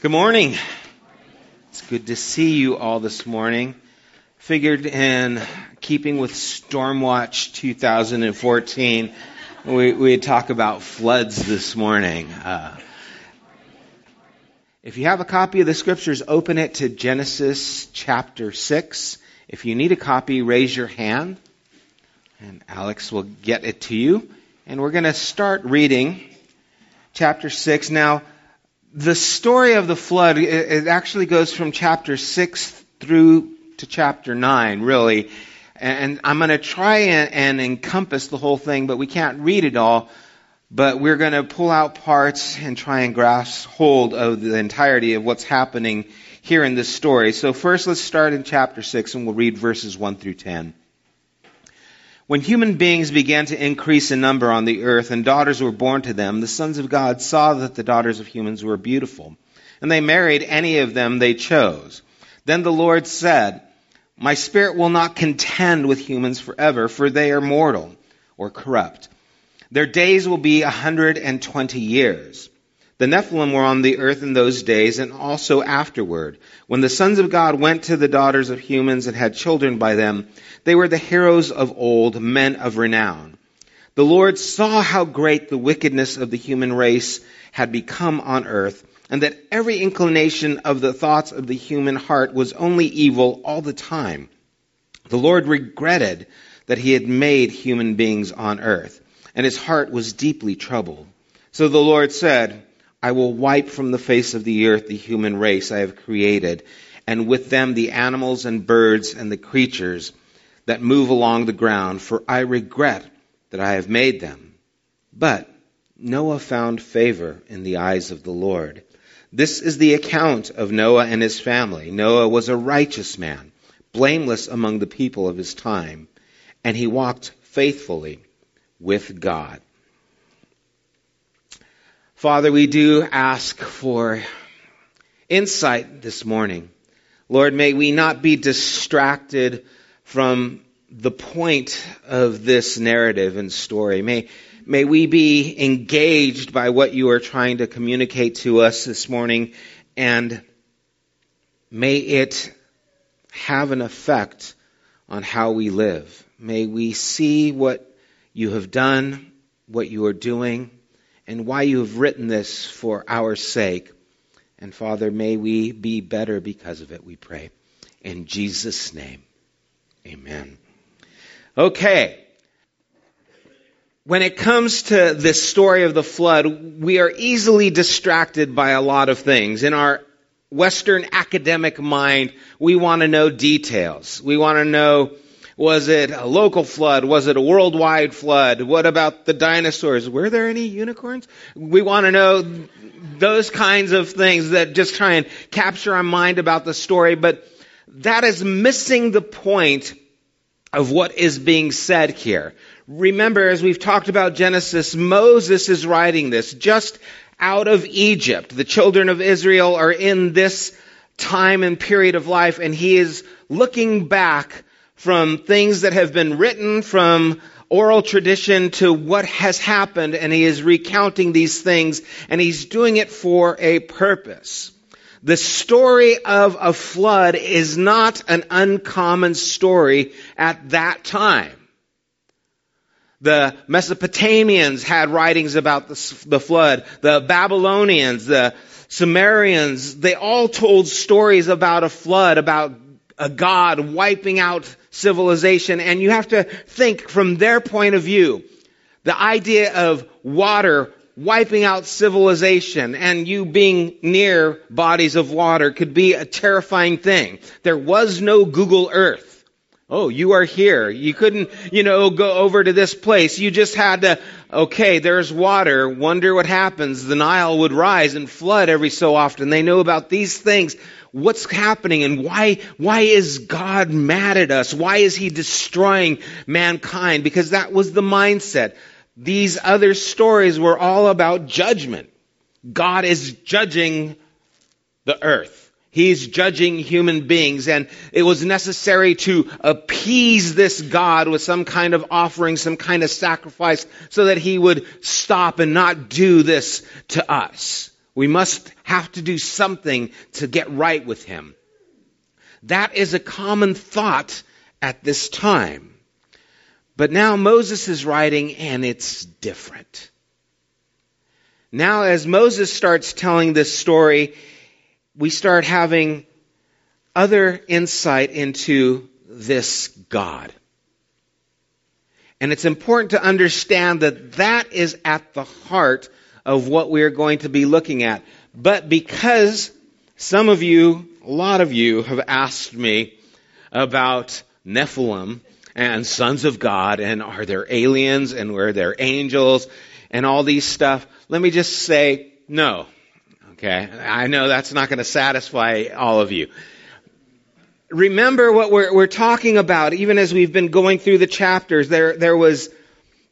Good morning. It's good to see you all this morning. Figured in keeping with Stormwatch 2014, we, we'd talk about floods this morning. Uh, if you have a copy of the scriptures, open it to Genesis chapter 6. If you need a copy, raise your hand and Alex will get it to you. And we're going to start reading chapter 6. Now, the story of the flood, it, actually goes from chapter 6 through to chapter 9, really. And I'm going to try and, encompass the whole thing, but we can't read it all. But we're going to pull out parts and try and grasp hold of the entirety of what's happening here in this story. So first let's start in chapter 6 and we'll read verses 1 through 10. When human beings began to increase in number on the earth and daughters were born to them, the sons of God saw that the daughters of humans were beautiful, and they married any of them they chose. Then the Lord said, My spirit will not contend with humans forever, for they are mortal or corrupt. Their days will be a hundred and twenty years. The Nephilim were on the earth in those days and also afterward. When the sons of God went to the daughters of humans and had children by them, they were the heroes of old, men of renown. The Lord saw how great the wickedness of the human race had become on earth, and that every inclination of the thoughts of the human heart was only evil all the time. The Lord regretted that he had made human beings on earth, and his heart was deeply troubled. So the Lord said, I will wipe from the face of the earth the human race I have created, and with them the animals and birds and the creatures that move along the ground, for I regret that I have made them. But Noah found favor in the eyes of the Lord. This is the account of Noah and his family. Noah was a righteous man, blameless among the people of his time, and he walked faithfully with God. Father, we do ask for insight this morning. Lord, may we not be distracted from the point of this narrative and story. May, may we be engaged by what you are trying to communicate to us this morning and may it have an effect on how we live. May we see what you have done, what you are doing, and why you have written this for our sake. And Father, may we be better because of it, we pray. In Jesus' name, amen. Okay. When it comes to this story of the flood, we are easily distracted by a lot of things. In our Western academic mind, we want to know details. We want to know was it a local flood? Was it a worldwide flood? What about the dinosaurs? Were there any unicorns? We want to know those kinds of things that just try and capture our mind about the story, but that is missing the point of what is being said here. Remember, as we've talked about Genesis, Moses is writing this just out of Egypt. The children of Israel are in this time and period of life, and he is looking back from things that have been written, from oral tradition to what has happened, and he is recounting these things, and he's doing it for a purpose. The story of a flood is not an uncommon story at that time. The Mesopotamians had writings about the, the flood. The Babylonians, the Sumerians, they all told stories about a flood, about a God wiping out civilization. And you have to think from their point of view. The idea of water wiping out civilization and you being near bodies of water could be a terrifying thing. There was no Google Earth. Oh, you are here. You couldn't, you know, go over to this place. You just had to, okay, there's water. Wonder what happens. The Nile would rise and flood every so often. They know about these things what's happening and why, why is God mad at us? Why is he destroying mankind? Because that was the mindset. These other stories were all about judgment. God is judging the earth. He's judging human beings and it was necessary to appease this God with some kind of offering, some kind of sacrifice so that he would stop and not do this to us. We must have to do something to get right with him. That is a common thought at this time. But now Moses is writing and it's different. Now as Moses starts telling this story, we start having other insight into this God. And it's important to understand that that is at the heart of what we're going to be looking at. But because some of you, a lot of you, have asked me about Nephilim and sons of God and are there aliens and were there angels and all these stuff, let me just say no. Okay? I know that's not going to satisfy all of you remember what we're, we're talking about, even as we've been going through the chapters. There, there was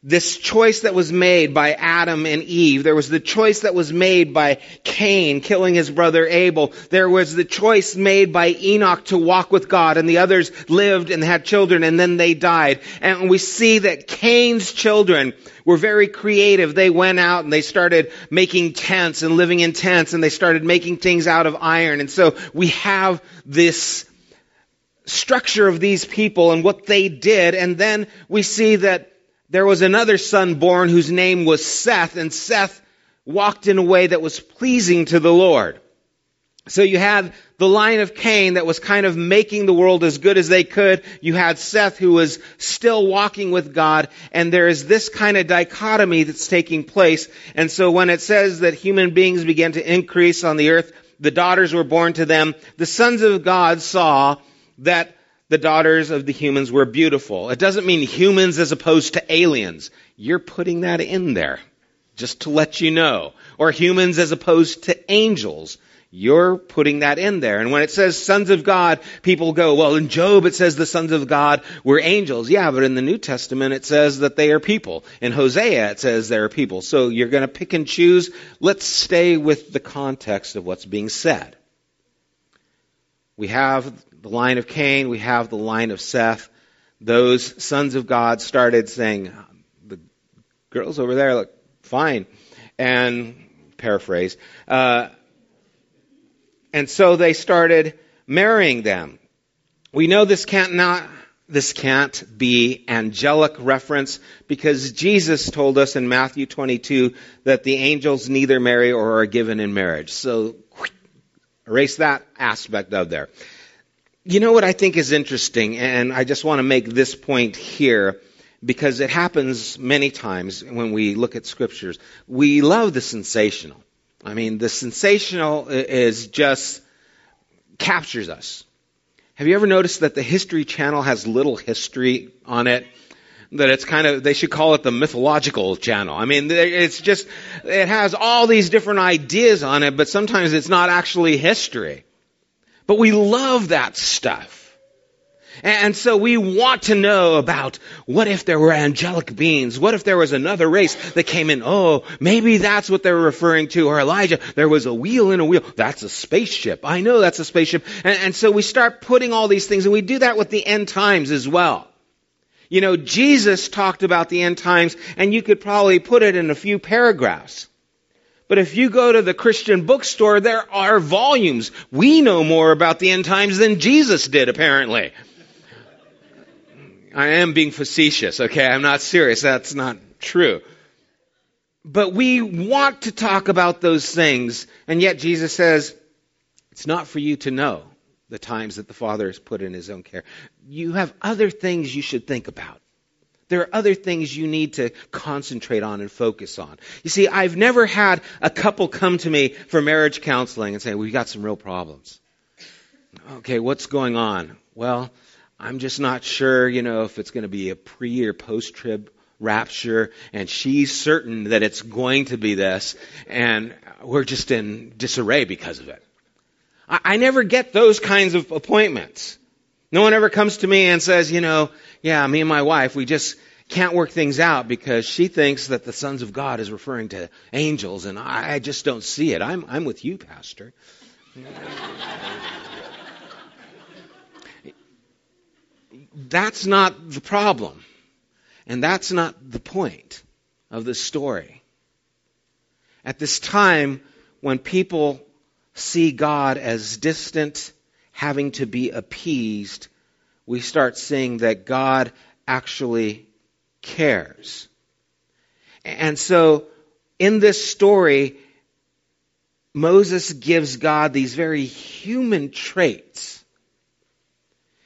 this choice that was made by Adam and Eve. There was the choice that was made by Cain killing his brother Abel. There was the choice made by Enoch to walk with God and the others lived and had children and then they died. And we see that Cain's children were very creative. They went out and they started making tents and living in tents and they started making things out of iron. And so we have this structure of these people and what they did. And then we see that there was another son born whose name was Seth, and Seth walked in a way that was pleasing to the Lord. So you had the line of Cain that was kind of making the world as good as they could. You had Seth who was still walking with God. And there is this kind of dichotomy that's taking place. And so when it says that human beings began to increase on the earth, the daughters were born to them, the sons of God saw that the daughters of the humans were beautiful. It doesn't mean humans as opposed to aliens. You're putting that in there, just to let you know. Or humans as opposed to angels. You're putting that in there. And when it says sons of God, people go, well, in Job it says the sons of God were angels. Yeah, but in the New Testament it says that they are people. In Hosea it says they are people. So you're going to pick and choose. Let's stay with the context of what's being said. We have the line of Cain, we have the line of Seth. Those sons of God started saying, the girls over there look fine. And paraphrase. Uh, and so they started marrying them. We know this can't not this can't be angelic reference because Jesus told us in Matthew 22 that the angels neither marry or are given in marriage. So erase that aspect of there. You know what I think is interesting, and I just want to make this point here because it happens many times when we look at scriptures. We love the sensational. I mean, the sensational is just captures us. Have you ever noticed that the History Channel has little history on it? That it's kind of, they should call it the mythological channel. I mean, it's just, it has all these different ideas on it, but sometimes it's not actually history. But we love that stuff. And so we want to know about what if there were angelic beings? What if there was another race that came in? Oh, maybe that's what they're referring to. Or Elijah, there was a wheel in a wheel. That's a spaceship. I know that's a spaceship. And, and so we start putting all these things, and we do that with the end times as well. You know, Jesus talked about the end times, and you could probably put it in a few paragraphs. But if you go to the Christian bookstore, there are volumes. We know more about the end times than Jesus did, apparently. I am being facetious, okay? I'm not serious. That's not true. But we want to talk about those things, and yet Jesus says, it's not for you to know the times that the Father has put in His own care. You have other things you should think about. There are other things you need to concentrate on and focus on. You see, I've never had a couple come to me for marriage counseling and say, we've got some real problems. Okay, what's going on? Well, I'm just not sure, you know, if it's going to be a pre or post trib rapture, and she's certain that it's going to be this, and we're just in disarray because of it. I, I never get those kinds of appointments. No one ever comes to me and says, you know, yeah, me and my wife, we just can't work things out because she thinks that the sons of God is referring to angels, and I, I just don't see it. I'm, I'm with you, Pastor. that's not the problem. And that's not the point of the story. At this time, when people see God as distant, having to be appeased, we start seeing that God actually cares. And so, in this story, Moses gives God these very human traits.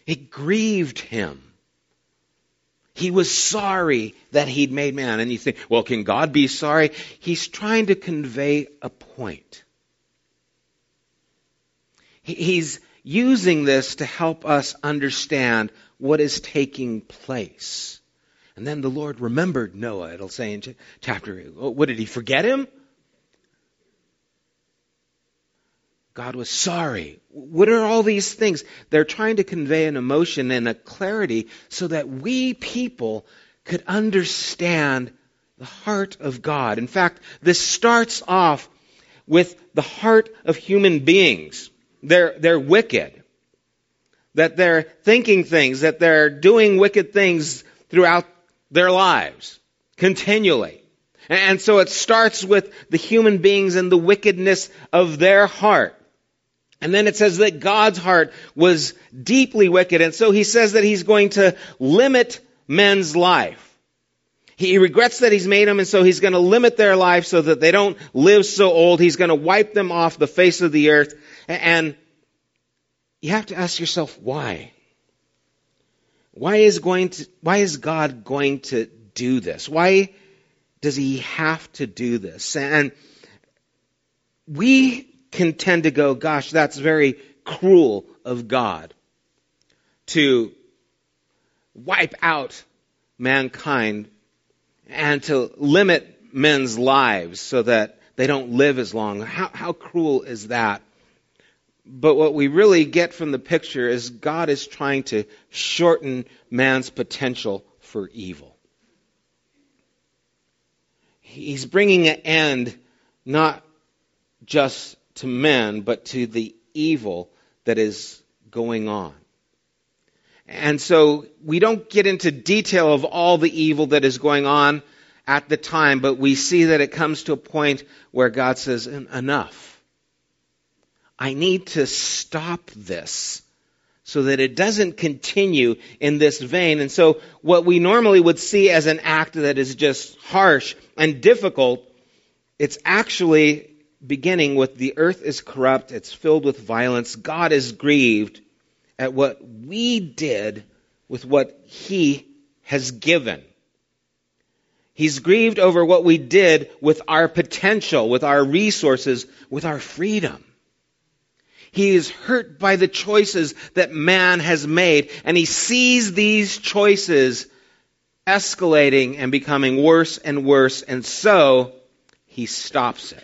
It grieved him. He was sorry that he'd made man. And you think, well, can God be sorry? He's trying to convey a point. He's using this to help us understand what is taking place. And then the Lord remembered Noah, it'll say in chapter, what did he forget him? God was sorry. What are all these things? They're trying to convey an emotion and a clarity so that we people could understand the heart of God. In fact, this starts off with the heart of human beings. They're, they're wicked. That they're thinking things, that they're doing wicked things throughout their lives, continually. And so it starts with the human beings and the wickedness of their heart. And then it says that God's heart was deeply wicked, and so he says that he's going to limit men's life. He regrets that he's made them, and so he's going to limit their life so that they don't live so old. He's going to wipe them off the face of the earth. And you have to ask yourself why. Why is going to, why is God going to do this? Why does he have to do this? And we can tend to go, gosh, that's very cruel of God to wipe out mankind and to limit men's lives so that they don't live as long. How, how cruel is that? But what we really get from the picture is God is trying to shorten man's potential for evil. He's bringing an end not just to men, but to the evil that is going on. And so we don't get into detail of all the evil that is going on at the time, but we see that it comes to a point where God says, enough. I need to stop this so that it doesn't continue in this vein. And so what we normally would see as an act that is just harsh and difficult, it's actually beginning with the earth is corrupt, it's filled with violence, God is grieved at what we did with what he has given. He's grieved over what we did with our potential, with our resources, with our freedom. He is hurt by the choices that man has made, and he sees these choices escalating and becoming worse and worse, and so he stops it.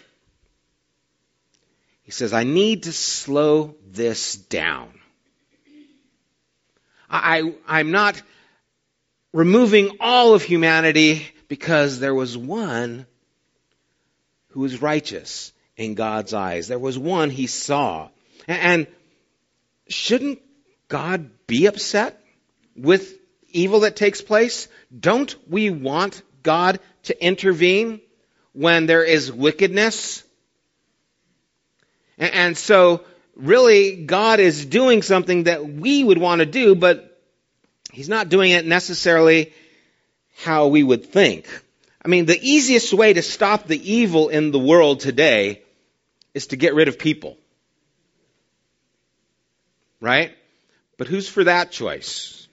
He says, I need to slow this down. I, I'm not removing all of humanity because there was one who was righteous in God's eyes. There was one he saw. And shouldn't God be upset with evil that takes place? Don't we want God to intervene when there is wickedness? And so, really, God is doing something that we would want to do, but He's not doing it necessarily how we would think. I mean, the easiest way to stop the evil in the world today is to get rid of people right? But who's for that choice?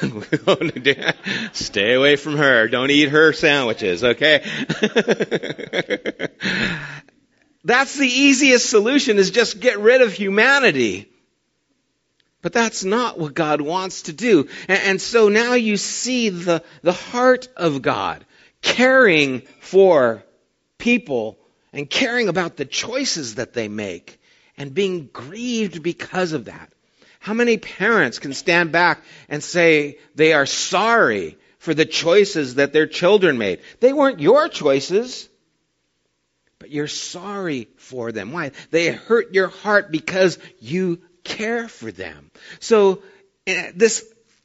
Stay away from her. Don't eat her sandwiches, okay? that's the easiest solution is just get rid of humanity. But that's not what God wants to do. And, and so now you see the, the heart of God caring for people and caring about the choices that they make and being grieved because of that. How many parents can stand back and say they are sorry for the choices that their children made? They weren't your choices, but you're sorry for them. Why? They hurt your heart because you care for them. So eh, this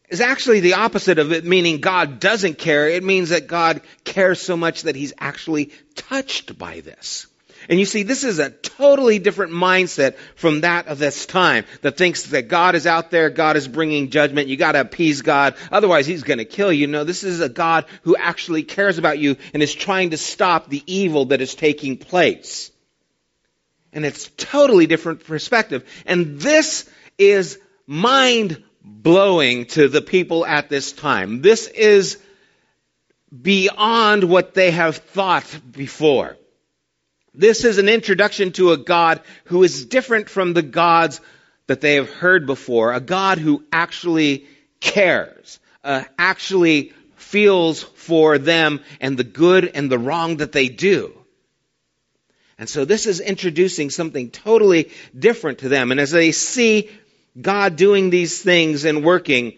is actually the opposite of it meaning God doesn't care. It means that God cares so much that he's actually touched by this. And you see, this is a totally different mindset from that of this time that thinks that God is out there, God is bringing judgment, you gotta appease God, otherwise He's gonna kill you. No, this is a God who actually cares about you and is trying to stop the evil that is taking place. And it's totally different perspective. And this is mind blowing to the people at this time. This is beyond what they have thought before. This is an introduction to a God who is different from the gods that they have heard before, a God who actually cares, uh, actually feels for them and the good and the wrong that they do. And so this is introducing something totally different to them. And as they see God doing these things and working,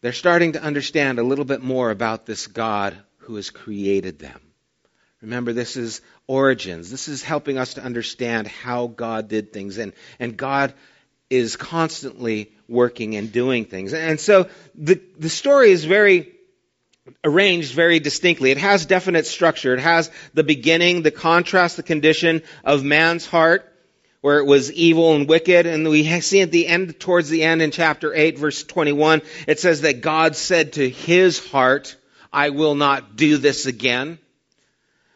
they're starting to understand a little bit more about this God who has created them. Remember, this is origins. This is helping us to understand how God did things. And, and God is constantly working and doing things. And so the, the story is very arranged very distinctly. It has definite structure. It has the beginning, the contrast, the condition of man's heart, where it was evil and wicked. And we see at the end, towards the end in chapter 8, verse 21, it says that God said to his heart, I will not do this again.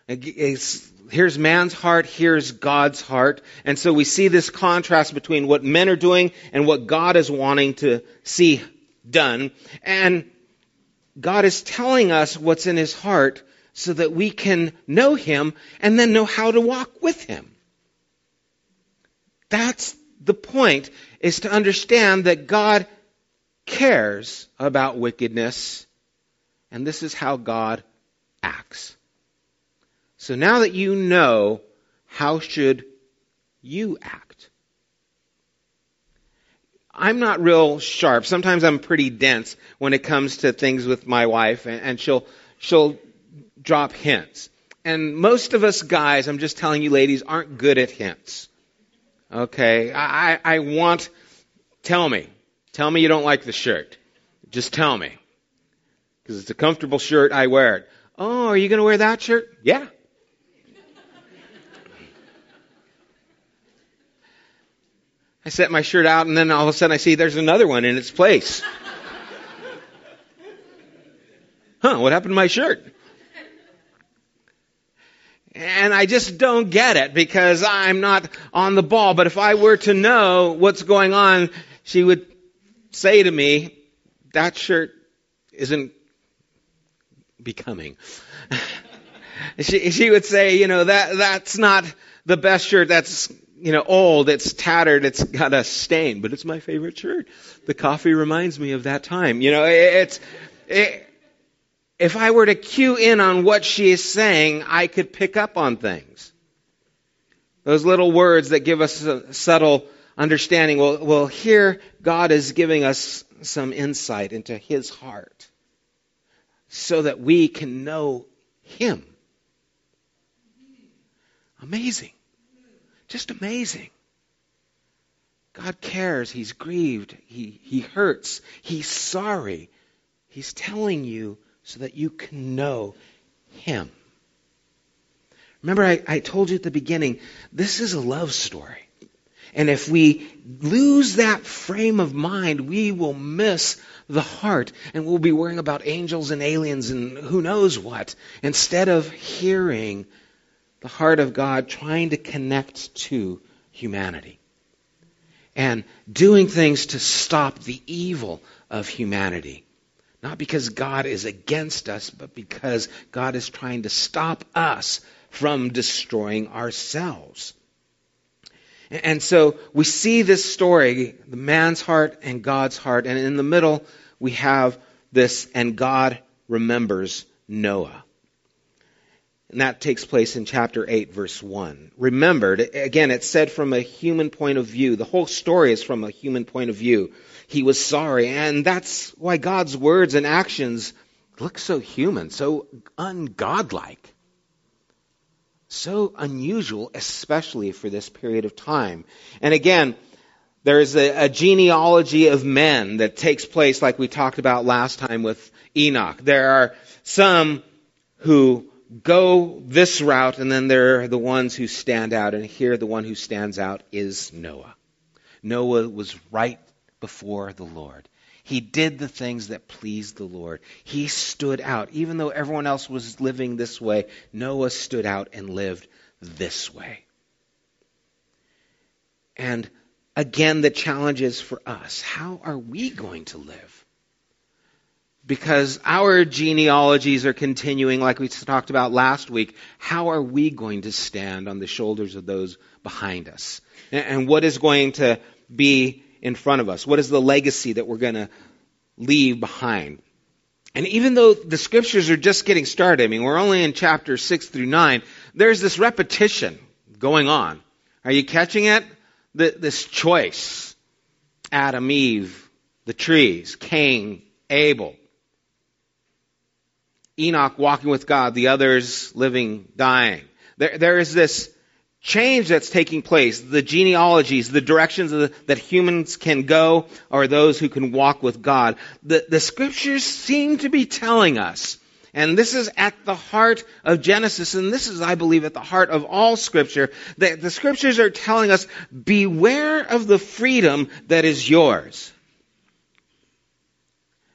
It's, eh, here's man's heart, here's God's heart. And so we see this contrast between what men are doing and what God is wanting to see done. And God is telling us what's in his heart so that we can know him and then know how to walk with him. That's the point, is to understand that God cares about wickedness, and this is how God acts. So now that you know, how should you act? I'm not real sharp. Sometimes I'm pretty dense when it comes to things with my wife, and, she'll she'll drop hints. And most of us guys, I'm just telling you, ladies, aren't good at hints. Okay, I I want. Tell me, tell me you don't like the shirt. Just tell me, because it's a comfortable shirt. I wear it. Oh, are you going to wear that shirt? Yeah. I set my shirt out, and then all of a sudden I see there's another one in its place. huh, what happened to my shirt? And I just don't get it because I'm not on the ball. But if I were to know what's going on, she would say to me, that shirt isn't becoming. she, she would say, you know, that, that's not the best shirt. That's you know, old, it's tattered, it's got a stain, but it's my favorite shirt. The coffee reminds me of that time. You know, it's, it, if I were to cue in on what she is saying, I could pick up on things. Those little words that give us a subtle understanding. Well, well, here God is giving us some insight into His heart so that we can know Him. Amazing. Just amazing. God cares. He's grieved. He, he hurts. He's sorry. He's telling you so that you can know Him. Remember, I, I told you at the beginning, this is a love story. And if we lose that frame of mind, we will miss the heart and we'll be worrying about angels and aliens and who knows what instead of hearing the heart of God trying to connect to humanity and doing things to stop the evil of humanity. Not because God is against us, but because God is trying to stop us from destroying ourselves. And so we see this story, the man's heart and God's heart, and in the middle we have this, and God remembers Noah. And that takes place in chapter 8, verse 1. Remembered, again, it's said from a human point of view. The whole story is from a human point of view. He was sorry, and that's why God's words and actions look so human, so ungodlike, so unusual, especially for this period of time. And again, there is a, a, genealogy of men that takes place like we talked about last time with Enoch. There are some who go this route, and then there are the ones who stand out. And here, the one who stands out is Noah. Noah was right before the Lord. He did the things that pleased the Lord. He stood out. Even though everyone else was living this way, Noah stood out and lived this way. And again, the challenge is for us how are we going to live? Because our genealogies are continuing like we talked about last week. How are we going to stand on the shoulders of those behind us? And what is going to be in front of us? What is the legacy that we're going to leave behind? And even though the scriptures are just getting started, I mean, we're only in chapter 6 through 9, there's this repetition going on. Are you catching it? The, this choice. Adam, Eve, the trees, Cain, Abel. Enoch walking with God, the others living, dying. There, there is this change that's taking place. The genealogies, the directions the, that humans can go are those who can walk with God. The, the scriptures seem to be telling us, and this is at the heart of Genesis, and this is, I believe, at the heart of all scripture, that the scriptures are telling us, beware of the freedom that is yours.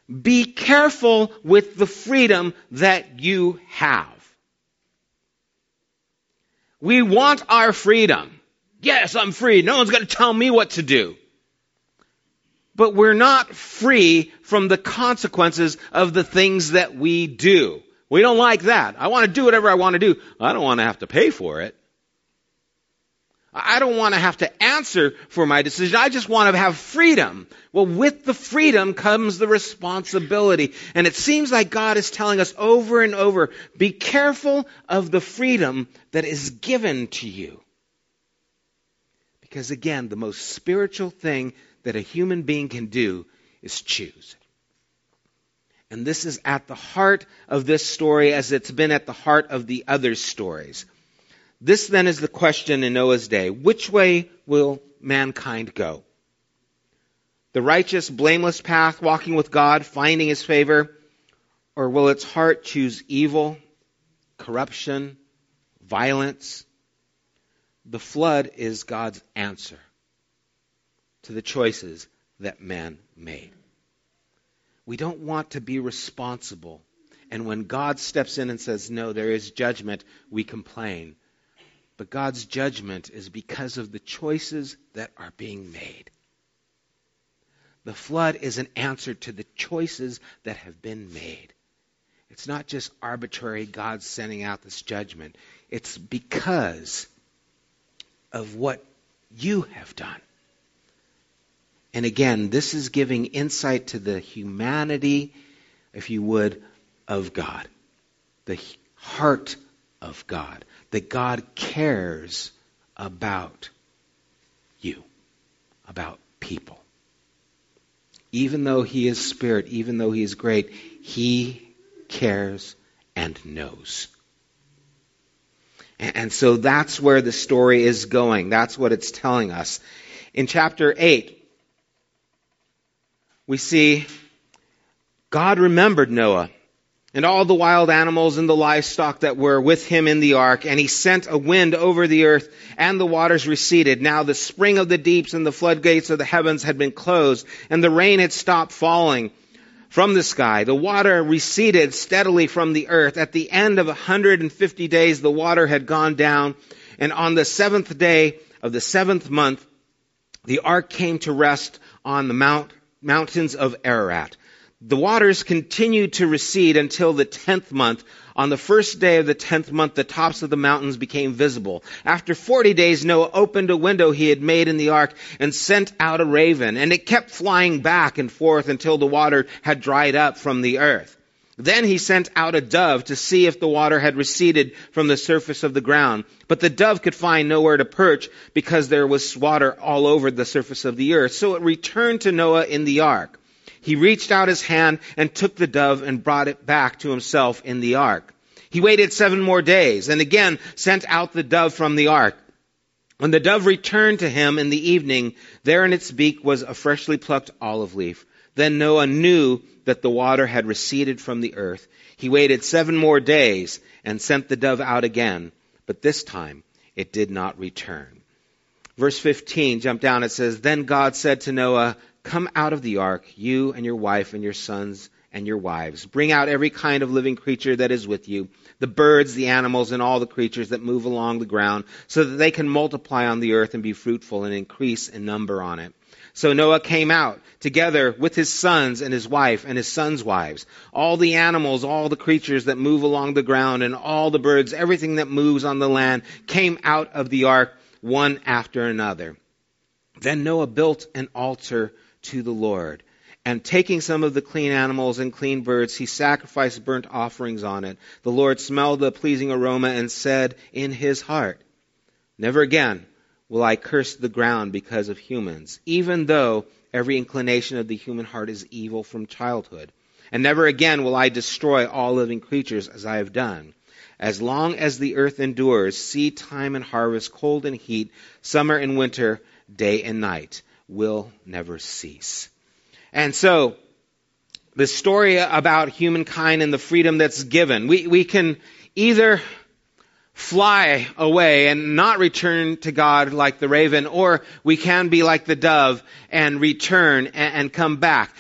Be careful with the freedom that you have. We want our freedom. Yes, I'm free. No one's going to tell me what to do. But we're not free from the consequences of the things that we do. We don't like that. I want to do whatever I want to do. I don't want to have to pay for it. I don't want to have to answer for my decision. I just want to have freedom. Well, with the freedom comes the responsibility. And it seems like God is telling us over and over, be careful of the freedom that is given to you. Because again, the most spiritual thing that a human being can do is choose. And this is at the heart of this story as it's been at the heart of the other stories. This then is the question in Noah's day. Which way will mankind go? The righteous, blameless path, walking with God, finding his favor? Or will its heart choose evil, corruption, violence? The flood is God's answer to the choices that man made. We don't want to be responsible. And when God steps in and says, no, there is judgment, we complain. But God's judgment is because of the choices that are being made. The flood is an answer to the choices that have been made. It's not just arbitrary God sending out this judgment. It's because of what you have done. And again, this is giving insight to the humanity, if you would, of God, the heart of God that God cares about you, about people. Even though He is Spirit, even though He is great, He cares and knows. And so that's where the story is going. That's what it's telling us. In chapter 8, we see God remembered Noah and all the wild animals and the livestock that were with him in the ark. And he sent a wind over the earth, and the waters receded. Now the spring of the deeps and the floodgates of the heavens had been closed, and the rain had stopped falling from the sky. The water receded steadily from the earth. At the end of 150 days, the water had gone down, and on the seventh day of the seventh month, the ark came to rest on the mount, mountains of Ararat. The waters continued to recede until the tenth month. On the first day of the tenth month, the tops of the mountains became visible. After forty days, Noah opened a window he had made in the ark and sent out a raven, and it kept flying back and forth until the water had dried up from the earth. Then he sent out a dove to see if the water had receded from the surface of the ground. But the dove could find nowhere to perch because there was water all over the surface of the earth. So it returned to Noah in the ark he reached out his hand and took the dove and brought it back to himself in the ark. He waited seven more days and again sent out the dove from the ark. When the dove returned to him in the evening, there in its beak was a freshly plucked olive leaf. Then Noah knew that the water had receded from the earth. He waited seven more days and sent the dove out again, but this time it did not return. Verse 15, jump down, it says, Then God said to Noah, Come out of the ark, you and your wife and your sons and your wives. Bring out every kind of living creature that is with you, the birds, the animals, and all the creatures that move along the ground, so that they can multiply on the earth and be fruitful and increase in number on it. So Noah came out together with his sons and his wife and his sons' wives. All the animals, all the creatures that move along the ground, and all the birds, everything that moves on the land came out of the ark one after another. Then Noah built an altar to the Lord. And taking some of the clean animals and clean birds, he sacrificed burnt offerings on it. The Lord smelled the pleasing aroma and said in his heart, Never again will I curse the ground because of humans, even though every inclination of the human heart is evil from childhood. And never again will I destroy all living creatures as I have done. As long as the earth endures, seed time and harvest, cold and heat, summer and winter, day and night will never cease. And so, the story about humankind and the freedom that's given, we, we can either fly away and not return to God like the raven, or we can be like the dove and return and, and come back.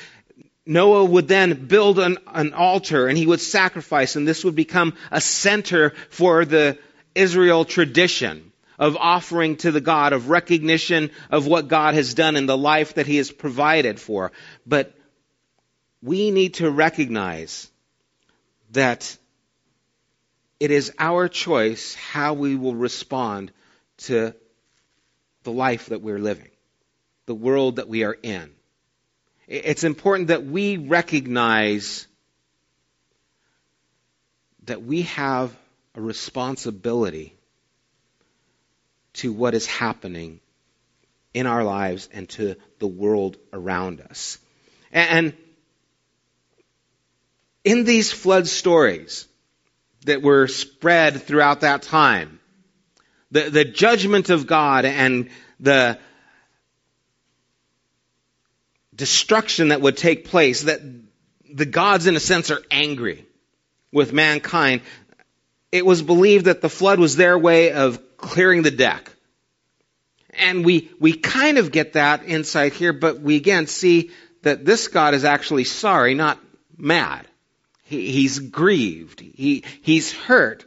Noah would then build an, an, altar and he would sacrifice, and this would become a center for the Israel tradition of offering to the God, of recognition of what God has done in the life that he has provided for. But we need to recognize that it is our choice how we will respond to the life that we're living, the world that we are in. It's important that we recognize that we have a responsibility to what is happening in our lives and to the world around us. And in these flood stories, that were spread throughout that time. The, the judgment of God and the destruction that would take place, that the gods, in a sense, are angry with mankind. It was believed that the flood was their way of clearing the deck. And we, we kind of get that insight here, but we again see that this God is actually sorry, not mad. He, he's grieved. He, he's hurt.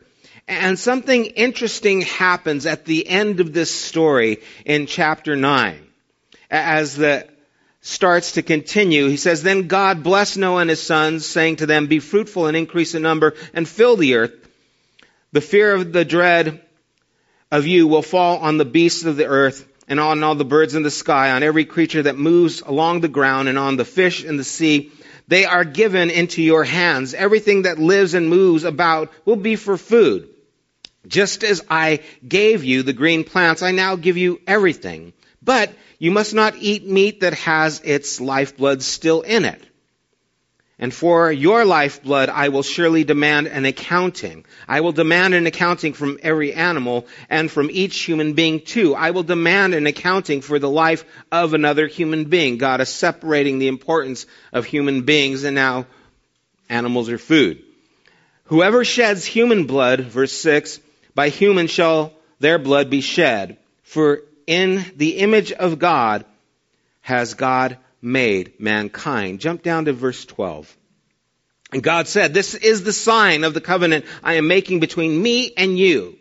And something interesting happens at the end of this story in chapter 9. As the starts to continue, he says, Then God blessed Noah and his sons, saying to them, Be fruitful and increase in number and fill the earth. The fear of the dread of you will fall on the beasts of the earth and on all the birds in the sky, on every creature that moves along the ground and on the fish in the sea they are given into your hands. Everything that lives and moves about will be for food. Just as I gave you the green plants, I now give you everything. But you must not eat meat that has its lifeblood still in it. And for your lifeblood, I will surely demand an accounting. I will demand an accounting from every animal and from each human being too. I will demand an accounting for the life of another human being. God is separating the importance of human beings and now animals are food. Whoever sheds human blood, verse 6, by human shall their blood be shed. For in the image of God has God made mankind. Jump down to verse 12. And God said, This is the sign of the covenant I am making between me and you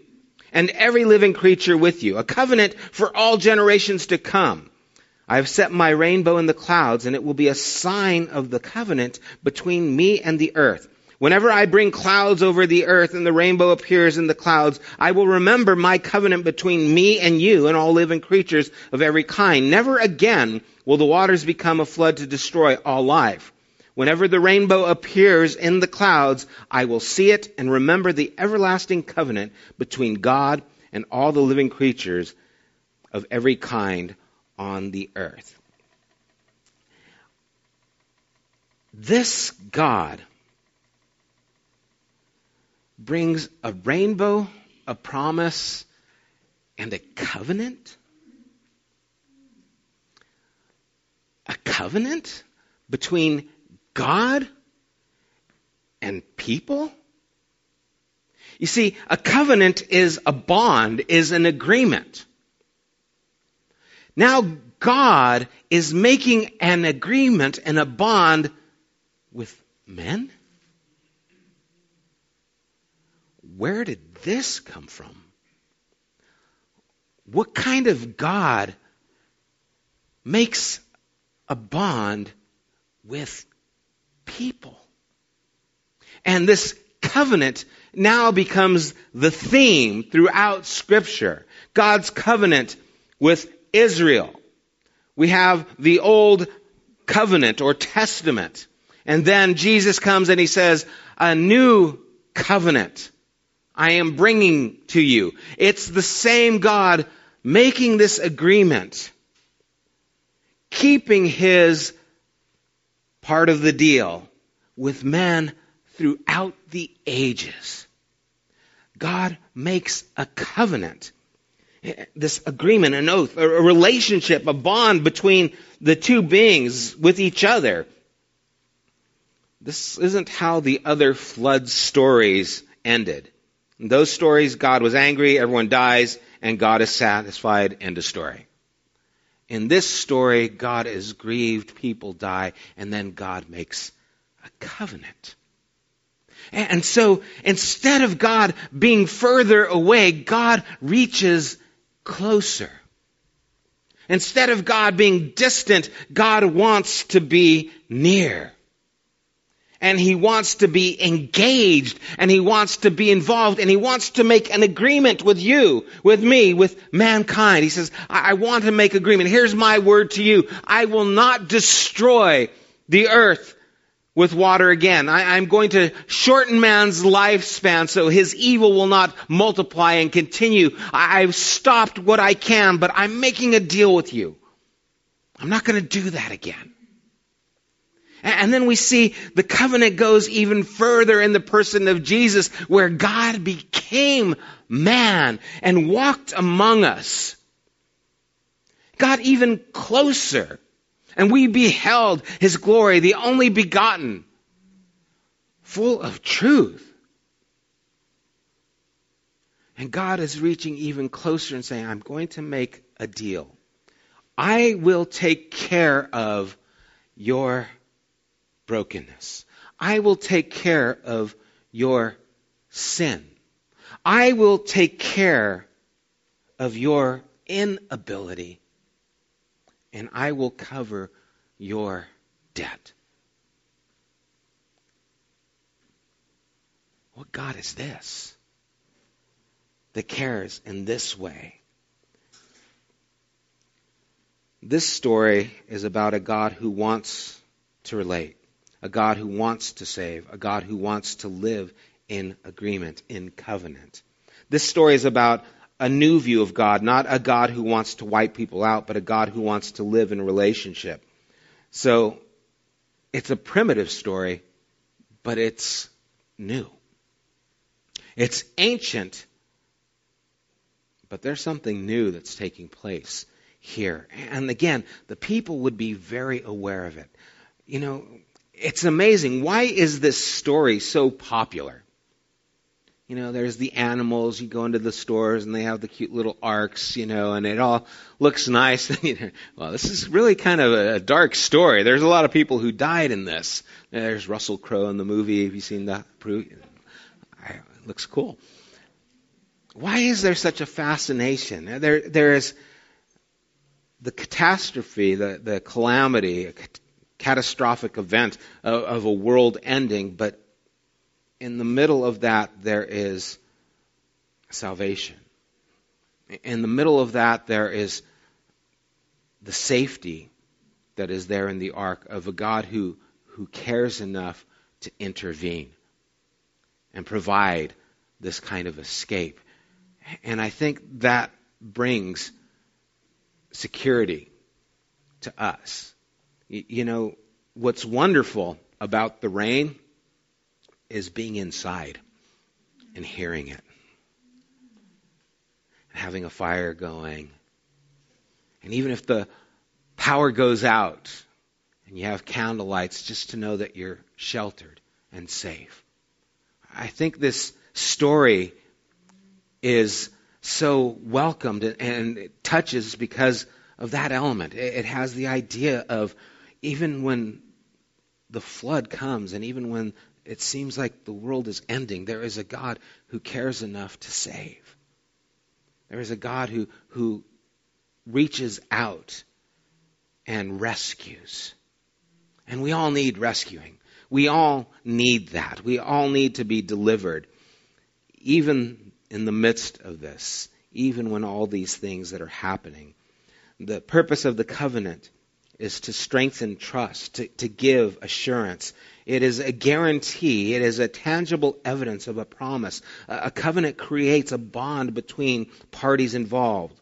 and every living creature with you, a covenant for all generations to come. I have set my rainbow in the clouds, and it will be a sign of the covenant between me and the earth. Whenever I bring clouds over the earth and the rainbow appears in the clouds, I will remember my covenant between me and you and all living creatures of every kind. Never again will the waters become a flood to destroy all life. Whenever the rainbow appears in the clouds, I will see it and remember the everlasting covenant between God and all the living creatures of every kind on the earth. This God brings a rainbow, a promise, and a covenant? A covenant? between God and people? You see, a covenant is a bond, is an agreement. Now God is making an agreement and a bond with men? Where did this come from? What kind of God makes a bond with people? And this covenant now becomes the theme throughout Scripture. God's covenant with Israel. We have the Old Covenant or Testament. And then Jesus comes and he says, a new covenant I am bringing to you. It's the same God making this agreement, keeping his part of the deal with man throughout the ages. God makes a covenant, this agreement, an oath, a relationship, a bond between the two beings with each other. This isn't how the other flood stories ended. In those stories, God was angry, everyone dies, and God is satisfied. End of story. In this story, God is grieved, people die, and then God makes a covenant. And so instead of God being further away, God reaches closer. Instead of God being distant, God wants to be near and he wants to be engaged and he wants to be involved and he wants to make an agreement with you, with me, with mankind. He says, I, I want to make agreement. Here's my word to you. I will not destroy the earth with water again. I, am going to shorten man's lifespan so his evil will not multiply and continue. I, I've stopped what I can, but I'm making a deal with you. I'm not going to do that again. And then we see the covenant goes even further in the person of Jesus, where God became man and walked among us. Got even closer. And we beheld his glory, the only begotten, full of truth. And God is reaching even closer and saying, I'm going to make a deal. I will take care of your brokenness. I will take care of your sin. I will take care of your inability. And I will cover your debt. What God is this that cares in this way? This story is about a God who wants to relate a God who wants to save, a God who wants to live in agreement, in covenant. This story is about a new view of God, not a God who wants to wipe people out, but a God who wants to live in relationship. So it's a primitive story, but it's new. It's ancient, but there's something new that's taking place here. And again, the people would be very aware of it. You know, it's amazing. Why is this story so popular? You know, there's the animals. You go into the stores and they have the cute little arks, you know, and it all looks nice. well, this is really kind of a dark story. There's a lot of people who died in this. There's Russell Crowe in the movie. Have you seen that? It looks cool. Why is there such a fascination? There, there is the catastrophe, the, the calamity, catastrophic event of, of a world ending, but in the middle of that, there is salvation. In the middle of that, there is the safety that is there in the ark of a God who, who cares enough to intervene and provide this kind of escape. And I think that brings security to us. You know, what's wonderful about the rain is being inside and hearing it, and having a fire going. And even if the power goes out, and you have candle lights just to know that you're sheltered and safe. I think this story is so welcomed and touches because of that element. It has the idea of even when the flood comes and even when it seems like the world is ending, there is a God who cares enough to save. There is a God who, who reaches out and rescues. And we all need rescuing. We all need that. We all need to be delivered. Even in the midst of this, even when all these things that are happening. The purpose of the covenant is to strengthen trust, to, to give assurance. It is a guarantee. It is a tangible evidence of a promise. A, a covenant creates a bond between parties involved.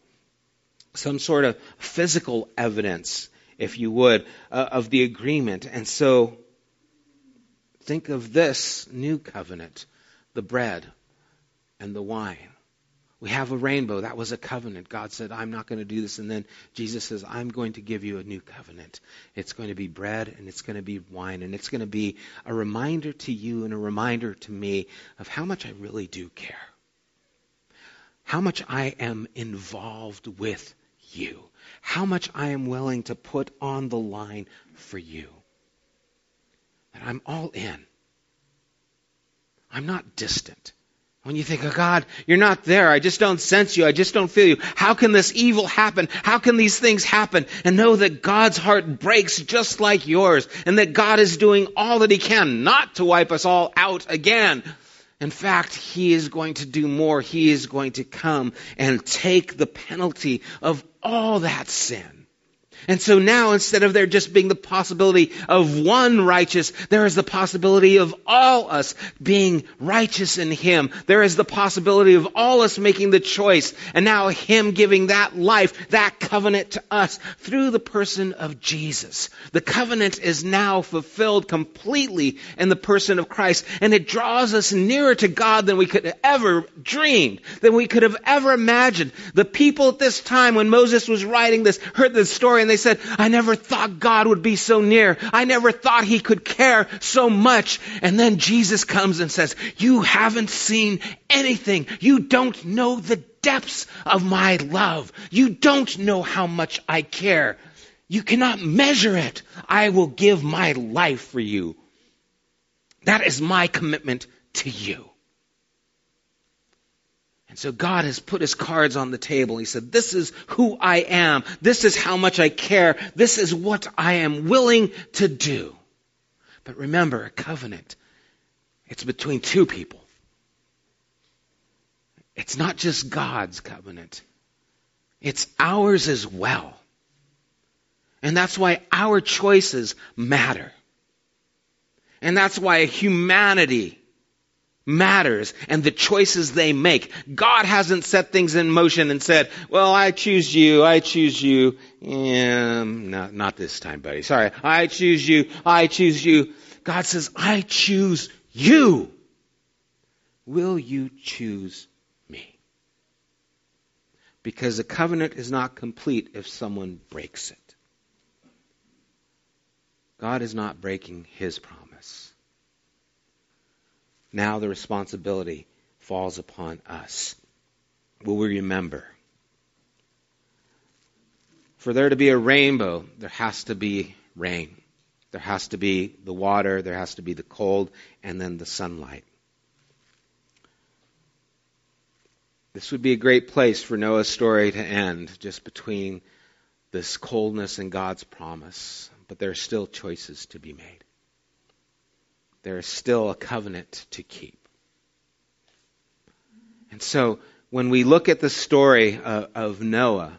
Some sort of physical evidence, if you would, uh, of the agreement. And so, think of this new covenant the bread and the wine. We have a rainbow. That was a covenant. God said, I'm not going to do this. And then Jesus says, I'm going to give you a new covenant. It's going to be bread and it's going to be wine. And it's going to be a reminder to you and a reminder to me of how much I really do care. How much I am involved with you. How much I am willing to put on the line for you. That I'm all in. I'm not distant. When you think, oh God, you're not there. I just don't sense you. I just don't feel you. How can this evil happen? How can these things happen? And know that God's heart breaks just like yours and that God is doing all that He can not to wipe us all out again. In fact, He is going to do more. He is going to come and take the penalty of all that sin. And so now, instead of there just being the possibility of one righteous, there is the possibility of all us being righteous in Him. There is the possibility of all us making the choice, and now Him giving that life, that covenant to us through the person of Jesus. The covenant is now fulfilled completely in the person of Christ, and it draws us nearer to God than we could ever dreamed, than we could have ever imagined. The people at this time, when Moses was writing this, heard this story, and they said, I never thought God would be so near. I never thought he could care so much. And then Jesus comes and says, you haven't seen anything. You don't know the depths of my love. You don't know how much I care. You cannot measure it. I will give my life for you. That is my commitment to you. And so God has put his cards on the table. He said, This is who I am. This is how much I care. This is what I am willing to do. But remember, a covenant, it's between two people. It's not just God's covenant, it's ours as well. And that's why our choices matter. And that's why humanity matters and the choices they make. God hasn't set things in motion and said, well, I choose you, I choose you. Um, not, not this time, buddy. Sorry. I choose you, I choose you. God says, I choose you. Will you choose me? Because the covenant is not complete if someone breaks it. God is not breaking his promise. Now the responsibility falls upon us. Will we remember? For there to be a rainbow, there has to be rain. There has to be the water, there has to be the cold, and then the sunlight. This would be a great place for Noah's story to end, just between this coldness and God's promise. But there are still choices to be made there is still a covenant to keep. And so, when we look at the story of, of, Noah,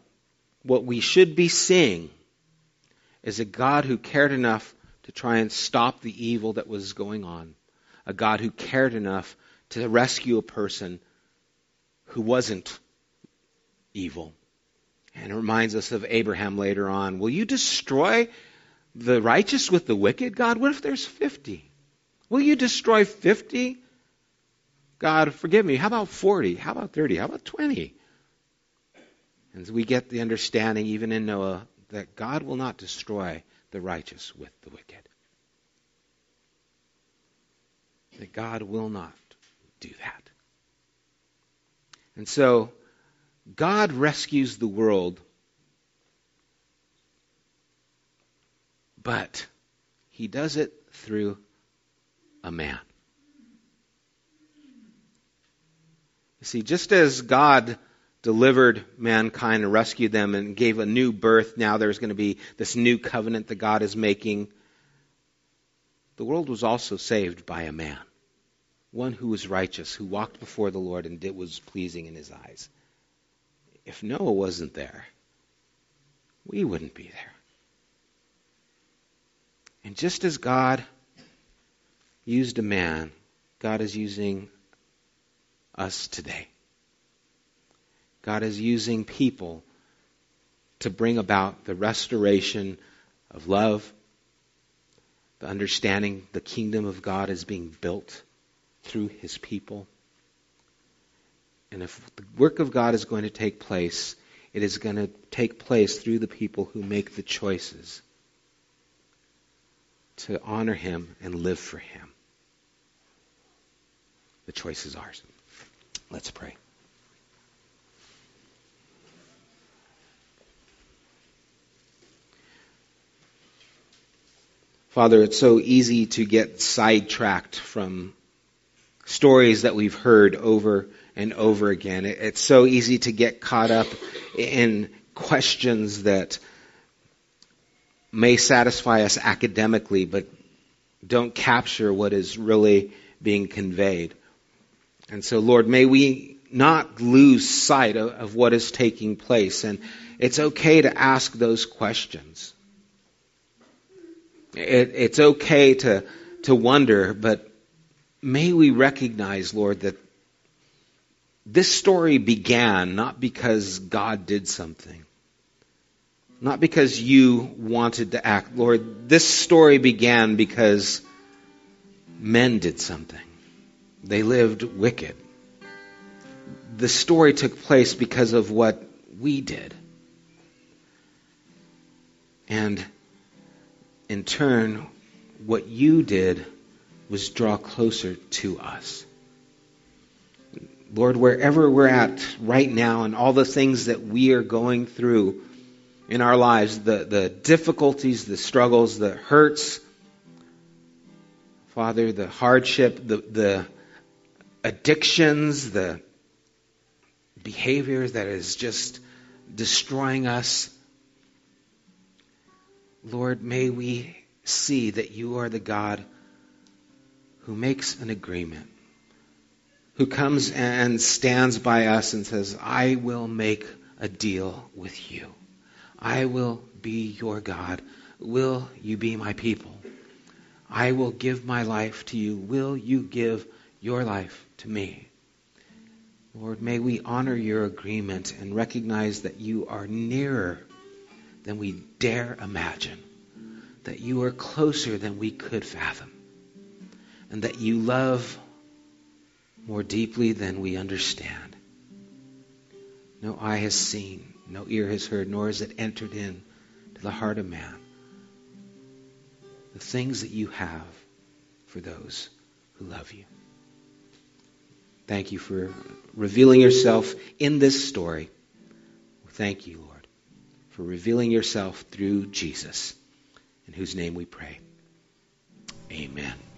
what we should be seeing is a God who cared enough to try and stop the evil that was going on, a God who cared enough to rescue a person who wasn't evil. And it reminds us of Abraham later on. Will you destroy the righteous with the wicked? God, what if there's 50? Will you destroy 50? God, forgive me. How about 40? How about 30? How about 20? And we get the understanding, even in Noah, that God will not destroy the righteous with the wicked. That God will not do that. And so, God rescues the world, but he does it through a man. You see, just as God delivered mankind and rescued them and gave a new birth, now there's going to be this new covenant that God is making. The world was also saved by a man, one who was righteous, who walked before the Lord and did what was pleasing in his eyes. If Noah wasn't there, we wouldn't be there. And just as God used a man, God is using us today. God is using people to bring about the restoration of love, the understanding the kingdom of God is being built through his people. And if the work of God is going to take place, it is going to take place through the people who make the choices to honor him and live for him. The choice is ours. Let's pray. Father, it's so easy to get sidetracked from stories that we've heard over and over again. It's so easy to get caught up in questions that may satisfy us academically, but don't capture what is really being conveyed. And so, Lord, may we not lose sight of, of what is taking place. And it's okay to ask those questions. It, it's okay to, to wonder, but may we recognize, Lord, that this story began not because God did something, not because you wanted to act. Lord, this story began because men did something. They lived wicked. The story took place because of what we did. And in turn, what you did was draw closer to us. Lord, wherever we're at right now and all the things that we are going through in our lives, the, the difficulties, the struggles, the hurts, Father, the hardship, the, the addictions, the behaviors that is just destroying us. Lord, may we see that you are the God who makes an agreement, who comes and stands by us and says, I will make a deal with you. I will be your God. Will you be my people? I will give my life to you. Will you give your life to me? Lord, may we honor your agreement and recognize that you are nearer than we dare imagine, that you are closer than we could fathom, and that you love more deeply than we understand. No eye has seen, no ear has heard, nor has it entered in to the heart of man the things that you have for those who love you. Thank you for revealing yourself in this story. Thank you, Lord, for revealing yourself through Jesus, in whose name we pray. Amen.